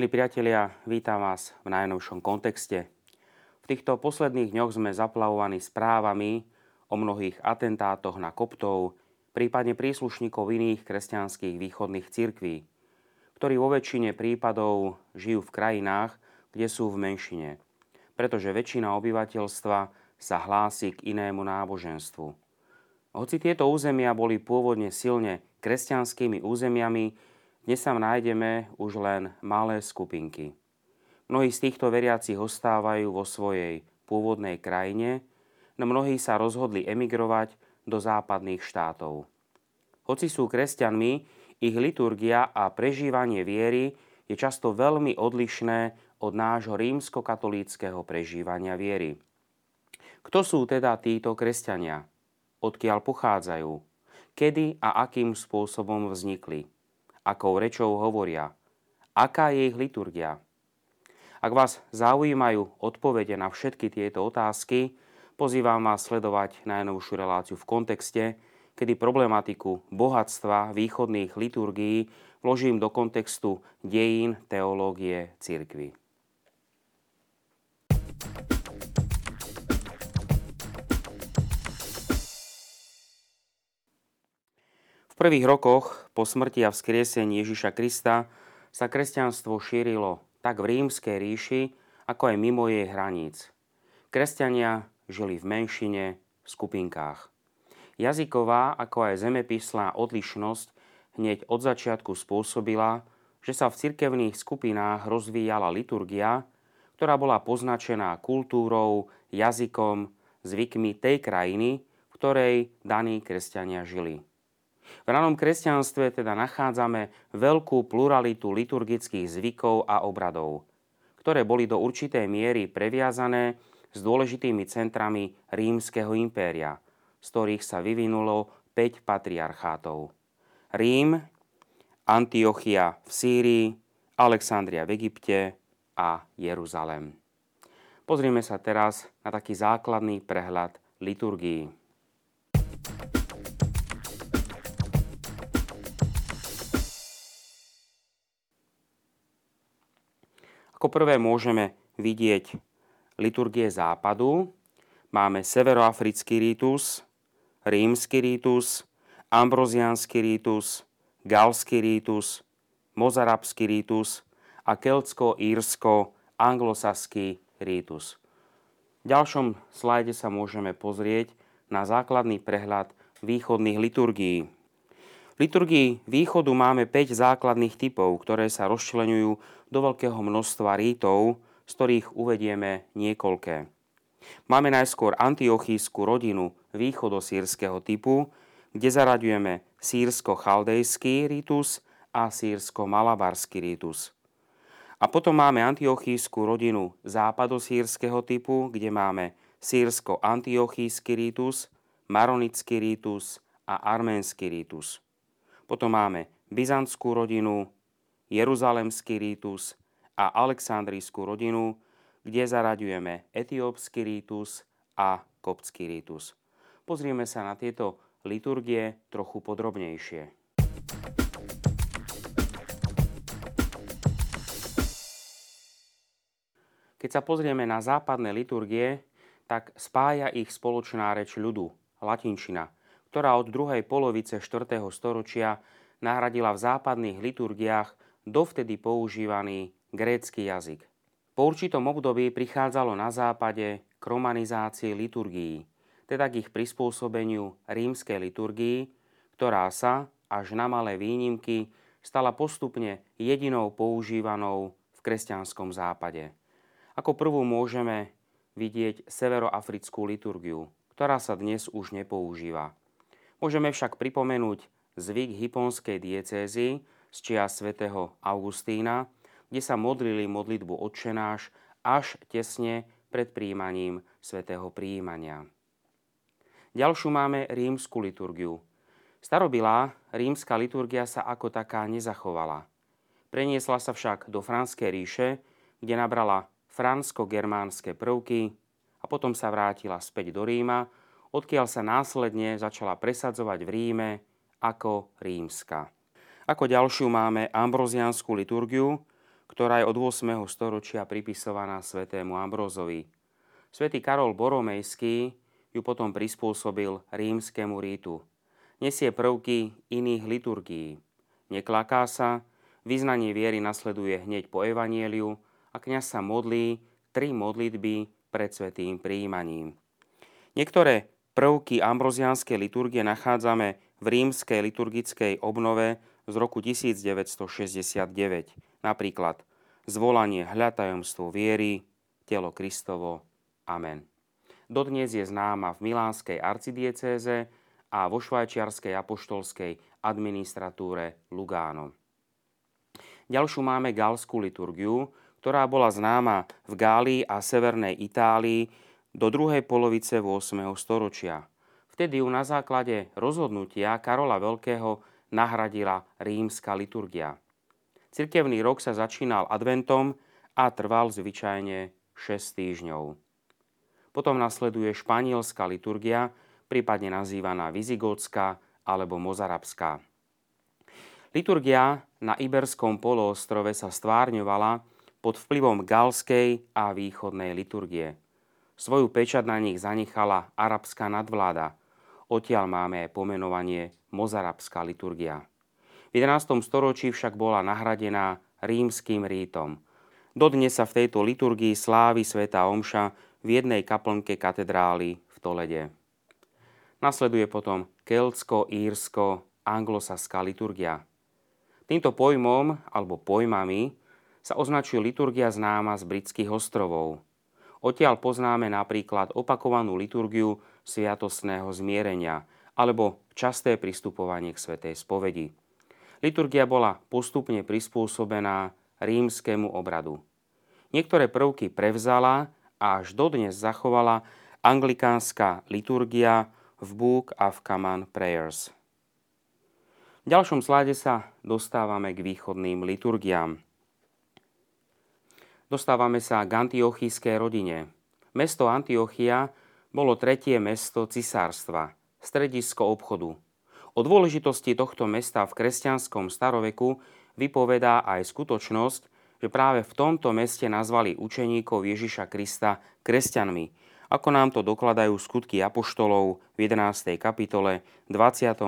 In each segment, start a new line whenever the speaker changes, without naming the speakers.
Milí priatelia, vítam vás v najnovšom kontexte. V týchto posledných dňoch sme zaplavovaní správami o mnohých atentátoch na koptov, prípadne príslušníkov iných kresťanských východných cirkví, ktorí vo väčšine prípadov žijú v krajinách, kde sú v menšine, pretože väčšina obyvateľstva sa hlási k inému náboženstvu. Hoci tieto územia boli pôvodne silne kresťanskými územiami, dnes sa nájdeme už len malé skupinky. Mnohí z týchto veriacich ostávajú vo svojej pôvodnej krajine, no mnohí sa rozhodli emigrovať do západných štátov. Hoci sú kresťanmi, ich liturgia a prežívanie viery je často veľmi odlišné od nášho rímskokatolíckého prežívania viery. Kto sú teda títo kresťania? Odkiaľ pochádzajú? Kedy a akým spôsobom vznikli? Akou rečou hovoria, aká je ich liturgia. Ak vás zaujímajú odpovede na všetky tieto otázky, pozývam vás sledovať najnovšiu reláciu v kontexte, kedy problematiku bohatstva východných liturgií vložím do kontextu dejín teológie cirkvy. Prvých rokoch po smrti a vzkriesení Ježiša Krista sa kresťanstvo šírilo tak v rímskej ríši, ako aj mimo jej hraníc. Kresťania žili v menšine, v skupinkách. Jazyková, ako aj zemepislá odlišnosť hneď od začiatku spôsobila, že sa v cirkevných skupinách rozvíjala liturgia, ktorá bola poznačená kultúrou, jazykom, zvykmi tej krajiny, v ktorej daní kresťania žili. V ranom kresťanstve teda nachádzame veľkú pluralitu liturgických zvykov a obradov, ktoré boli do určitej miery previazané s dôležitými centrami rímskeho impéria, z ktorých sa vyvinulo 5 patriarchátov. Rím, Antiochia v Sýrii, Alexandria v Egypte a Jeruzalem. Pozrime sa teraz na taký základný prehľad liturgií. Ako prvé môžeme vidieť liturgie západu. Máme severoafrický rítus, rímsky rítus, ambroziánsky rítus, galský rítus, mozarabský rítus a keltsko-írsko-anglosaský rítus. V ďalšom slajde sa môžeme pozrieť na základný prehľad východných liturgií liturgii východu máme 5 základných typov, ktoré sa rozčlenujú do veľkého množstva rítov, z ktorých uvedieme niekoľké. Máme najskôr antiochísku rodinu východosírskeho typu, kde zaraďujeme sírsko-chaldejský rítus a sírsko-malabarský rítus. A potom máme antiochísku rodinu západosírskeho typu, kde máme sírsko-antiochísky rítus, maronický rítus a arménsky rítus. Potom máme byzantskú rodinu, Jeruzalemský rítus a Aleksandrijskú rodinu, kde zaraďujeme etiópsky rítus a koptský rítus. Pozrieme sa na tieto liturgie trochu podrobnejšie. Keď sa pozrieme na západné liturgie, tak spája ich spoločná reč ľudu, latinčina – ktorá od druhej polovice 4. storočia nahradila v západných liturgiách dovtedy používaný grécky jazyk. Po určitom období prichádzalo na západe k romanizácii liturgií, teda k ich prispôsobeniu rímskej liturgii, ktorá sa, až na malé výnimky, stala postupne jedinou používanou v kresťanskom západe. Ako prvú môžeme vidieť severoafrickú liturgiu, ktorá sa dnes už nepoužíva. Môžeme však pripomenúť zvyk hyponskej diecézy z čia svätého Augustína, kde sa modlili modlitbu odčenáš až tesne pred príjmaním svätého príjmania. Ďalšiu máme rímsku liturgiu. Starobilá rímska liturgia sa ako taká nezachovala. Preniesla sa však do Franskej ríše, kde nabrala fransko-germánske prvky a potom sa vrátila späť do Ríma, odkiaľ sa následne začala presadzovať v Ríme ako rímska. Ako ďalšiu máme ambrozianskú liturgiu, ktorá je od 8. storočia pripisovaná svätému Ambrózovi. Svetý Karol Boromejský ju potom prispôsobil rímskému rítu. Nesie prvky iných liturgií. Neklaká sa, vyznanie viery nasleduje hneď po evanieliu a kňaz sa modlí tri modlitby pred svetým príjmaním. Niektoré prvky ambrozianskej liturgie nachádzame v rímskej liturgickej obnove z roku 1969. Napríklad zvolanie hľa tajomstvo viery, telo Kristovo. Amen. Dodnes je známa v milánskej arcidiecéze a vo švajčiarskej apoštolskej administratúre Lugano. Ďalšiu máme galskú liturgiu, ktorá bola známa v Gálii a severnej Itálii do druhej polovice 8. storočia. Vtedy ju na základe rozhodnutia Karola Veľkého nahradila rímska liturgia. Cirkevný rok sa začínal adventom a trval zvyčajne 6 týždňov. Potom nasleduje španielská liturgia, prípadne nazývaná vizigótska alebo mozarabská. Liturgia na Iberskom poloostrove sa stvárňovala pod vplyvom galskej a východnej liturgie. Svoju pečať na nich zanechala arabská nadvláda. Odtiaľ máme pomenovanie mozarabská liturgia. V 11. storočí však bola nahradená rímským rítom. Dodnes sa v tejto liturgii slávy Sveta Omša v jednej kaplnke katedrály v Tolede. Nasleduje potom keltsko-írsko-anglosaská liturgia. Týmto pojmom alebo pojmami sa označuje liturgia známa z britských ostrovov. Odtiaľ poznáme napríklad opakovanú liturgiu sviatostného zmierenia alebo časté pristupovanie k svetej spovedi. Liturgia bola postupne prispôsobená rímskému obradu. Niektoré prvky prevzala a až dodnes zachovala anglikánska liturgia v Book of Common Prayers. V ďalšom slade sa dostávame k východným liturgiám. Dostávame sa k antiochijskej rodine. Mesto Antiochia bolo tretie mesto cisárstva, stredisko obchodu. O dôležitosti tohto mesta v kresťanskom staroveku vypovedá aj skutočnosť, že práve v tomto meste nazvali učeníkov Ježiša Krista kresťanmi, ako nám to dokladajú skutky apoštolov v 11. kapitole 26.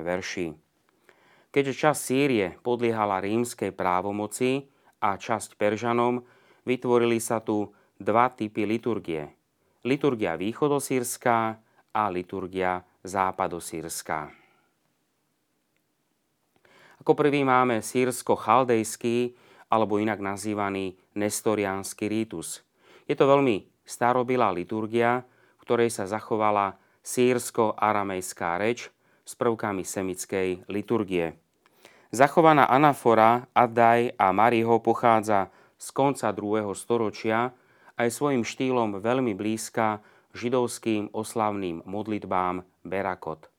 verši. Keďže časť Sýrie podliehala rímskej právomoci a časť Peržanom, vytvorili sa tu dva typy liturgie. Liturgia východosírska a liturgia západosírska. Ako prvý máme sírsko-chaldejský alebo inak nazývaný nestoriánsky rítus. Je to veľmi starobilá liturgia, v ktorej sa zachovala sírsko-aramejská reč s prvkami semickej liturgie. Zachovaná anafora Adaj a Mariho pochádza z konca 2. storočia aj svojim štýlom veľmi blízka židovským oslavným modlitbám Berakot.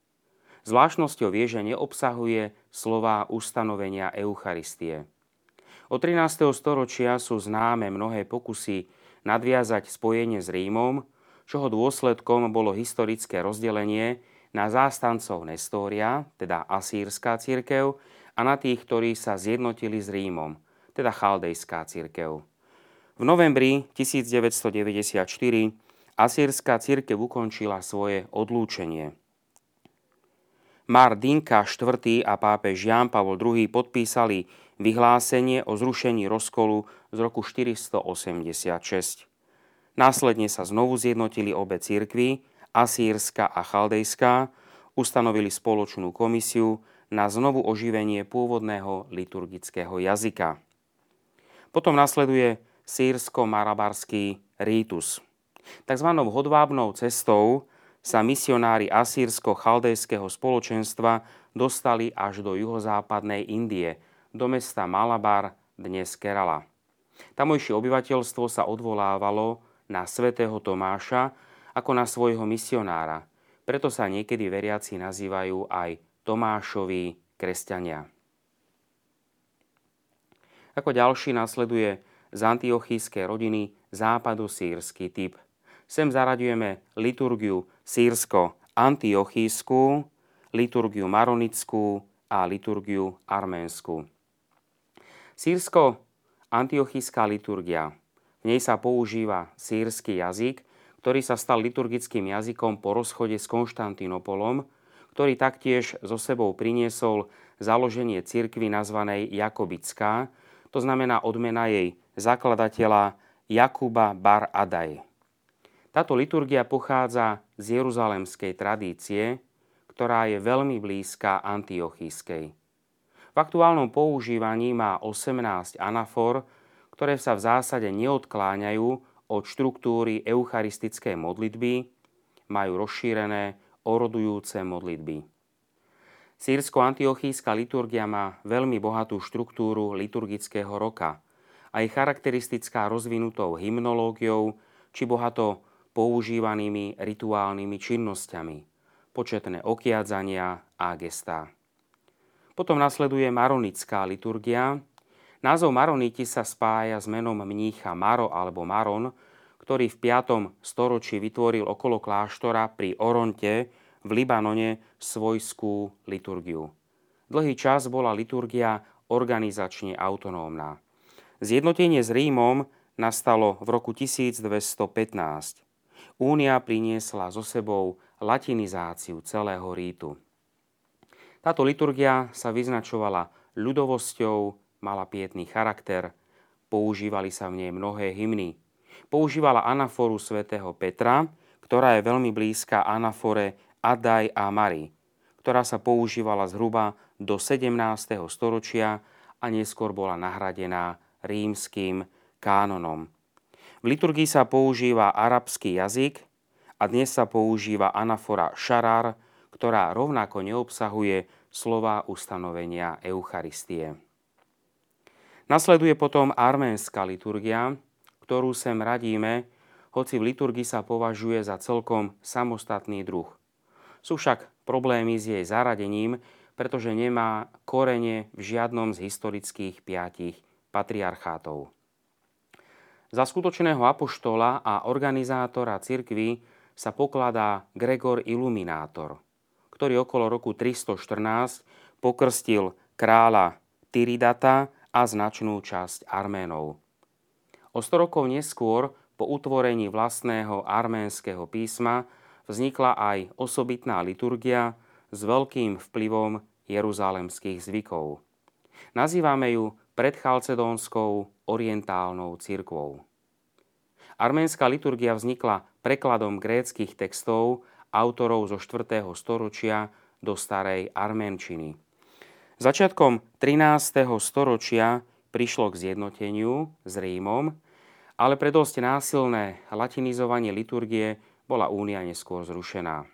Zvláštnosťou je, že neobsahuje slová ustanovenia Eucharistie. Od 13. storočia sú známe mnohé pokusy nadviazať spojenie s Rímom, čoho dôsledkom bolo historické rozdelenie na zástancov Nestória, teda asýrská církev, a na tých, ktorí sa zjednotili s Rímom, teda chaldejská církev. V novembri 1994 asýrská církev ukončila svoje odlúčenie. Mar Dinka IV. a pápež Jan Pavol II. podpísali vyhlásenie o zrušení rozkolu z roku 486. Následne sa znovu zjednotili obe cirkvy, Asýrska a Chaldejská, ustanovili spoločnú komisiu na znovu oživenie pôvodného liturgického jazyka. Potom nasleduje sírsko-marabarský rítus. Takzvanou hodvábnou cestou sa misionári asýrsko-chaldejského spoločenstva dostali až do juhozápadnej Indie – do mesta Malabar, dnes Kerala. Tamojšie obyvateľstvo sa odvolávalo na svätého Tomáša ako na svojho misionára, preto sa niekedy veriaci nazývajú aj Tomášovi kresťania. Ako ďalší nasleduje z antiochijskej rodiny západosírsky typ. Sem zaraďujeme liturgiu sírsko-antiochijskú, liturgiu maronickú a liturgiu arménsku. Sýrsko antiochická liturgia. V nej sa používa sírsky jazyk, ktorý sa stal liturgickým jazykom po rozchode s Konštantinopolom, ktorý taktiež so sebou priniesol založenie cirkvy nazvanej Jakobická, to znamená odmena jej zakladateľa Jakuba Bar Adaj. Táto liturgia pochádza z jeruzalemskej tradície, ktorá je veľmi blízka antiochískej. V aktuálnom používaní má 18 anafor, ktoré sa v zásade neodkláňajú od štruktúry eucharistickej modlitby, majú rozšírené orodujúce modlitby. Sýrsko-antiochíska liturgia má veľmi bohatú štruktúru liturgického roka a je charakteristická rozvinutou hymnológiou či bohato používanými rituálnymi činnosťami, početné okiadzania a gestá. Potom nasleduje maronická liturgia. Názov maroniti sa spája s menom mnícha Maro alebo Maron, ktorý v 5. storočí vytvoril okolo kláštora pri Oronte v Libanone svojskú liturgiu. Dlhý čas bola liturgia organizačne autonómna. Zjednotenie s Rímom nastalo v roku 1215. Únia priniesla so sebou latinizáciu celého rítu. Táto liturgia sa vyznačovala ľudovosťou, mala pietný charakter, používali sa v nej mnohé hymny. Používala anaforu svätého Petra, ktorá je veľmi blízka anafore Adaj a Mari, ktorá sa používala zhruba do 17. storočia a neskôr bola nahradená rímským kánonom. V liturgii sa používa arabský jazyk a dnes sa používa anafora šarár, ktorá rovnako neobsahuje slova ustanovenia Eucharistie. Nasleduje potom arménska liturgia, ktorú sem radíme, hoci v liturgii sa považuje za celkom samostatný druh. Sú však problémy s jej zaradením, pretože nemá korene v žiadnom z historických piatich patriarchátov. Za skutočného apoštola a organizátora cirkvy sa pokladá Gregor Iluminátor – ktorý okolo roku 314 pokrstil kráľa Tyridata a značnú časť Arménov. O 100 rokov neskôr, po utvorení vlastného arménskeho písma, vznikla aj osobitná liturgia s veľkým vplyvom jeruzalemských zvykov. Nazývame ju predchalcedónskou orientálnou cirkvou. Arménska liturgia vznikla prekladom gréckých textov autorov zo 4. storočia do starej arménčiny. Začiatkom 13. storočia prišlo k zjednoteniu s Rímom, ale pre dosť násilné latinizovanie liturgie bola únia neskôr zrušená.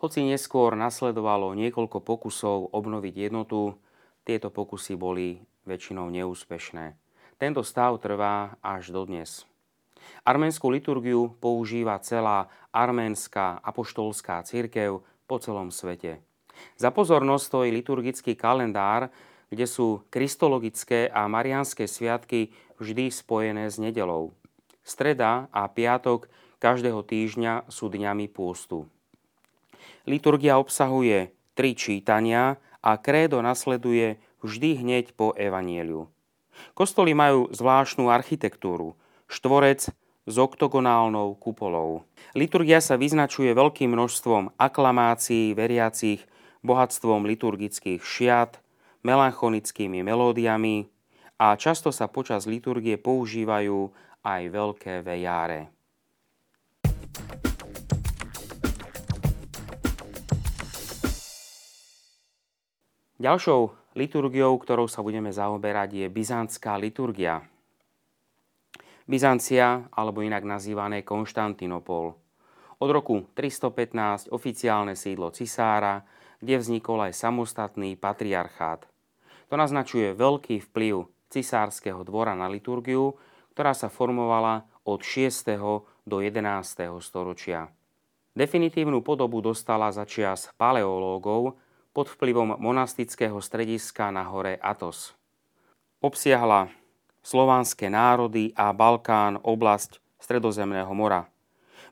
Hoci neskôr nasledovalo niekoľko pokusov obnoviť jednotu, tieto pokusy boli väčšinou neúspešné. Tento stav trvá až dodnes. Arménskú liturgiu používa celá arménska apoštolská církev po celom svete. Za pozornosť stojí liturgický kalendár, kde sú kristologické a marianské sviatky vždy spojené s nedelou. Streda a piatok každého týždňa sú dňami pôstu. Liturgia obsahuje tri čítania a krédo nasleduje vždy hneď po evanieliu. Kostoly majú zvláštnu architektúru. Štvorec s oktogonálnou kupolou. Liturgia sa vyznačuje veľkým množstvom aklamácií veriacich, bohatstvom liturgických šiat, melancholickými melódiami a často sa počas liturgie používajú aj veľké vejáre. Ďalšou liturgiou, ktorou sa budeme zaoberať, je byzantská liturgia. Byzancia, alebo inak nazývané Konštantinopol. Od roku 315 oficiálne sídlo cisára, kde vznikol aj samostatný patriarchát. To naznačuje veľký vplyv cisárskeho dvora na liturgiu, ktorá sa formovala od 6. do 11. storočia. Definitívnu podobu dostala za čias paleológov pod vplyvom monastického strediska na hore Atos. Obsiahla slovanské národy a Balkán oblasť Stredozemného mora.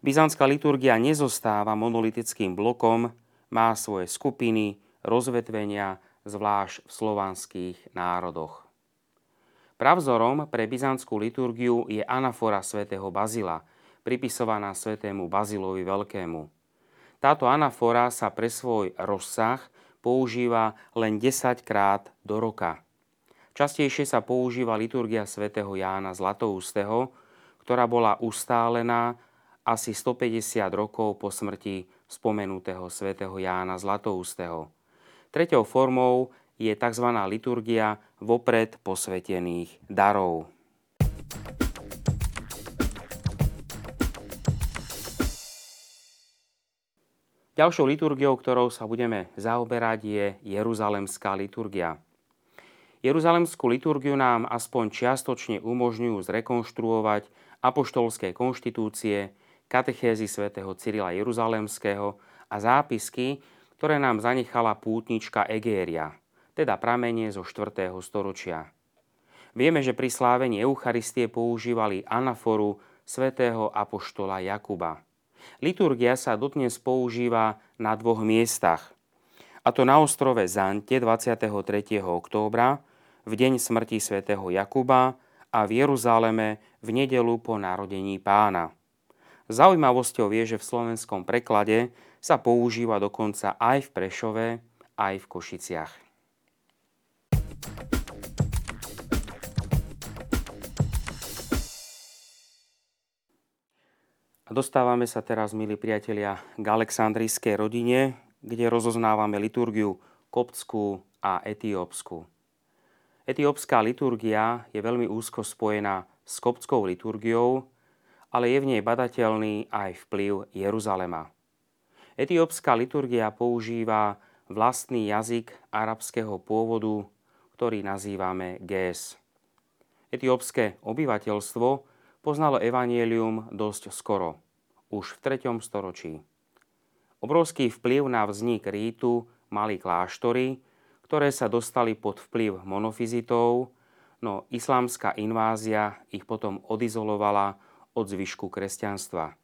Byzantská liturgia nezostáva monolitickým blokom, má svoje skupiny, rozvetvenia, zvlášť v slovanských národoch. Pravzorom pre byzantskú liturgiu je anafora svätého Bazila, pripisovaná svätému Bazilovi Veľkému. Táto anafora sa pre svoj rozsah používa len 10 krát do roka. Častejšie sa používa liturgia svätého Jána Zlatoustého, ktorá bola ustálená asi 150 rokov po smrti spomenutého svätého Jána Zlatoustého. Treťou formou je tzv. liturgia vopred posvetených darov. Ďalšou liturgiou, ktorou sa budeme zaoberať, je Jeruzalemská liturgia. Jeruzalemskú liturgiu nám aspoň čiastočne umožňujú zrekonštruovať apoštolské konštitúcie, katechézy svätého Cyrila Jeruzalemského a zápisky, ktoré nám zanechala pútnička Egéria – teda pramenie zo 4. storočia. Vieme, že pri slávení Eucharistie používali anaforu svätého apoštola Jakuba. Liturgia sa dodnes používa na dvoch miestach. A to na ostrove Zante 23. októbra, v deň smrti svätého Jakuba a v Jeruzaleme v nedelu po narodení pána. Zaujímavosťou je, že v slovenskom preklade sa používa dokonca aj v Prešove, aj v Košiciach. Dostávame sa teraz, milí priatelia, k Aleksandrijskej rodine, kde rozoznávame liturgiu koptskú a etiópsku. Etiópska liturgia je veľmi úzko spojená s koptskou liturgiou, ale je v nej badateľný aj vplyv Jeruzalema. Etiópska liturgia používa vlastný jazyk arabského pôvodu, ktorý nazývame GES. Etiópske obyvateľstvo poznalo evanielium dosť skoro, už v 3. storočí. Obrovský vplyv na vznik rítu mali kláštory, ktoré sa dostali pod vplyv monofizitov, no islámska invázia ich potom odizolovala od zvyšku kresťanstva.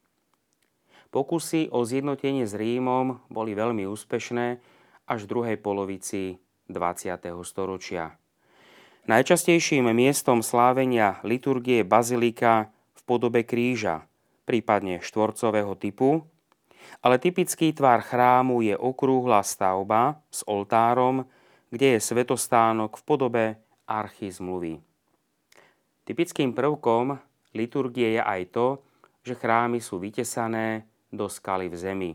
Pokusy o zjednotenie s Rímom boli veľmi úspešné až v druhej polovici 20. storočia. Najčastejším miestom slávenia liturgie bazilika v podobe kríža, prípadne štvorcového typu, ale typický tvar chrámu je okrúhla stavba s oltárom, kde je svetostánok v podobe archy zmluvy. Typickým prvkom liturgie je aj to, že chrámy sú vytesané do skaly v zemi.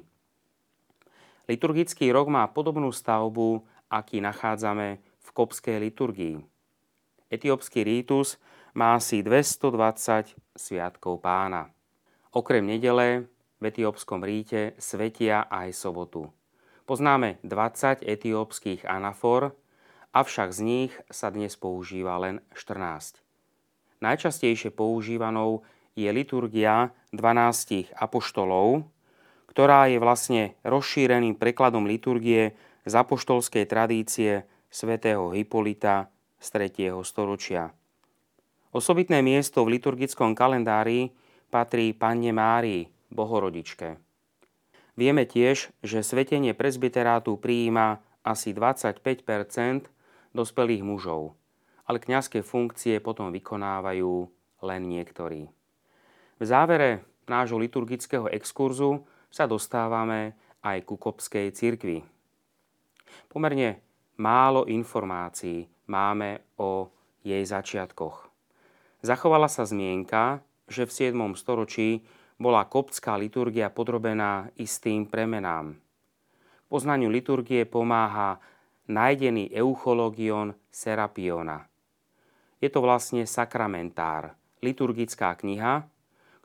Liturgický rok má podobnú stavbu, aký nachádzame v kopskej liturgii. Etiópsky rítus má asi 220 sviatkov pána. Okrem nedele v etiópskom ríte svetia aj sobotu. Poznáme 20 etiópskych anafor, avšak z nich sa dnes používa len 14. Najčastejšie používanou je liturgia 12 apoštolov, ktorá je vlastne rozšíreným prekladom liturgie z apoštolskej tradície svätého Hipolita z 3. storočia. Osobitné miesto v liturgickom kalendári patrí Panne Márii, Bohorodičke. Vieme tiež, že svetenie presbyterátu prijíma asi 25% dospelých mužov, ale kňazské funkcie potom vykonávajú len niektorí. V závere nášho liturgického exkurzu sa dostávame aj ku kopskej cirkvi. Pomerne málo informácií máme o jej začiatkoch. Zachovala sa zmienka, že v 7. storočí bola koptská liturgia podrobená istým premenám. Poznaniu liturgie pomáha nájdený Euchologion Serapiona. Je to vlastne sakramentár, liturgická kniha,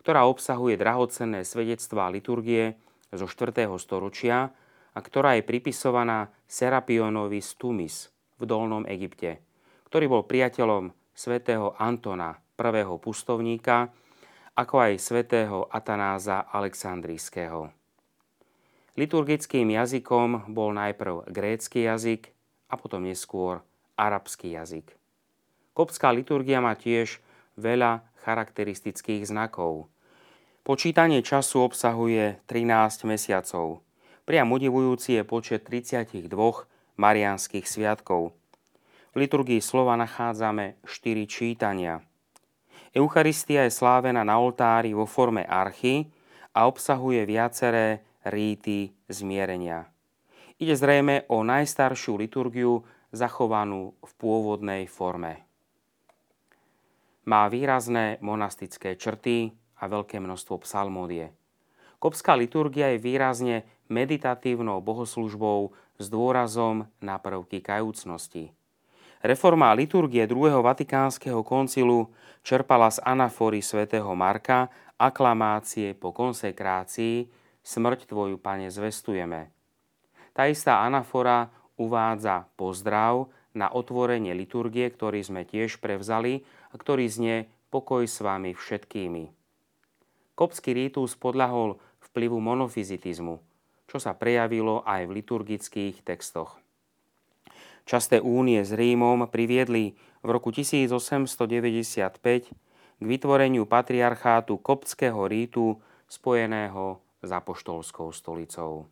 ktorá obsahuje drahocenné svedectvá liturgie zo 4. storočia a ktorá je pripisovaná Serapionovi Stumis, v Dolnom Egypte, ktorý bol priateľom svätého Antona, prvého pustovníka, ako aj svätého Atanáza Aleksandrijského. Liturgickým jazykom bol najprv grécky jazyk a potom neskôr arabský jazyk. Kopská liturgia má tiež veľa charakteristických znakov. Počítanie času obsahuje 13 mesiacov. Priam udivujúci je počet 32 mariánskych sviatkov. V liturgii slova nachádzame štyri čítania. Eucharistia je slávená na oltári vo forme archy a obsahuje viaceré ríty zmierenia. Ide zrejme o najstaršiu liturgiu zachovanú v pôvodnej forme. Má výrazné monastické črty a veľké množstvo psalmódie. Kopská liturgia je výrazne meditatívnou bohoslužbou s dôrazom na prvky kajúcnosti. Reforma liturgie druhého Vatikánskeho koncilu čerpala z anafory svätého Marka aklamácie po konsekrácii Smrť Tvoju, Pane, zvestujeme. Tá istá anafora uvádza pozdrav na otvorenie liturgie, ktorý sme tiež prevzali a ktorý znie pokoj s vami všetkými. Kopský rítus podľahol vplyvu monofizitizmu, čo sa prejavilo aj v liturgických textoch. Časté únie s Rímom priviedli v roku 1895 k vytvoreniu patriarchátu koptského rítu spojeného s apoštolskou stolicou.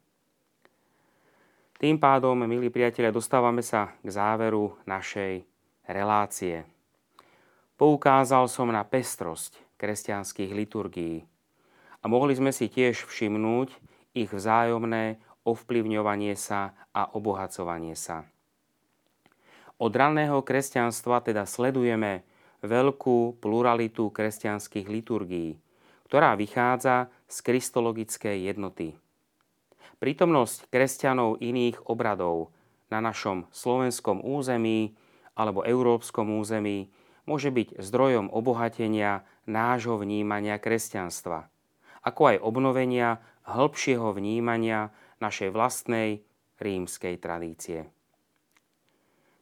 Tým pádom, milí priatelia, dostávame sa k záveru našej relácie. Poukázal som na pestrosť kresťanských liturgií a mohli sme si tiež všimnúť ich vzájomné ovplyvňovanie sa a obohacovanie sa. Od ranného kresťanstva teda sledujeme veľkú pluralitu kresťanských liturgií, ktorá vychádza z kristologickej jednoty. Prítomnosť kresťanov iných obradov na našom slovenskom území alebo európskom území môže byť zdrojom obohatenia nášho vnímania kresťanstva, ako aj obnovenia hĺbšieho vnímania našej vlastnej rímskej tradície.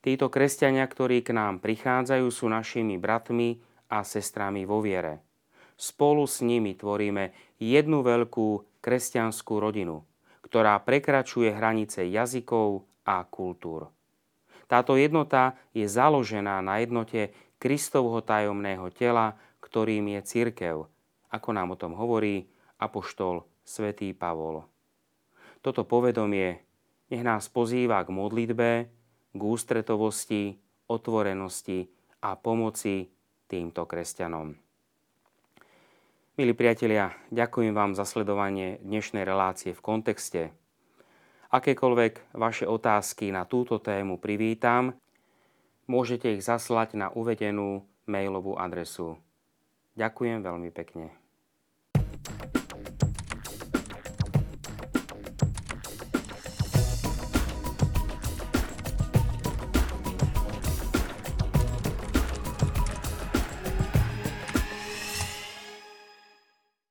Títo kresťania, ktorí k nám prichádzajú, sú našimi bratmi a sestrami vo viere. Spolu s nimi tvoríme jednu veľkú kresťanskú rodinu, ktorá prekračuje hranice jazykov a kultúr. Táto jednota je založená na jednote Kristovho tajomného tela, ktorým je církev, ako nám o tom hovorí apoštol svätý Pavol. Toto povedomie nech nás pozýva k modlitbe, k ústretovosti, otvorenosti a pomoci týmto kresťanom. Milí priatelia, ďakujem vám za sledovanie dnešnej relácie v kontexte. Akékoľvek vaše otázky na túto tému privítam, môžete ich zaslať na uvedenú mailovú adresu. Ďakujem veľmi pekne.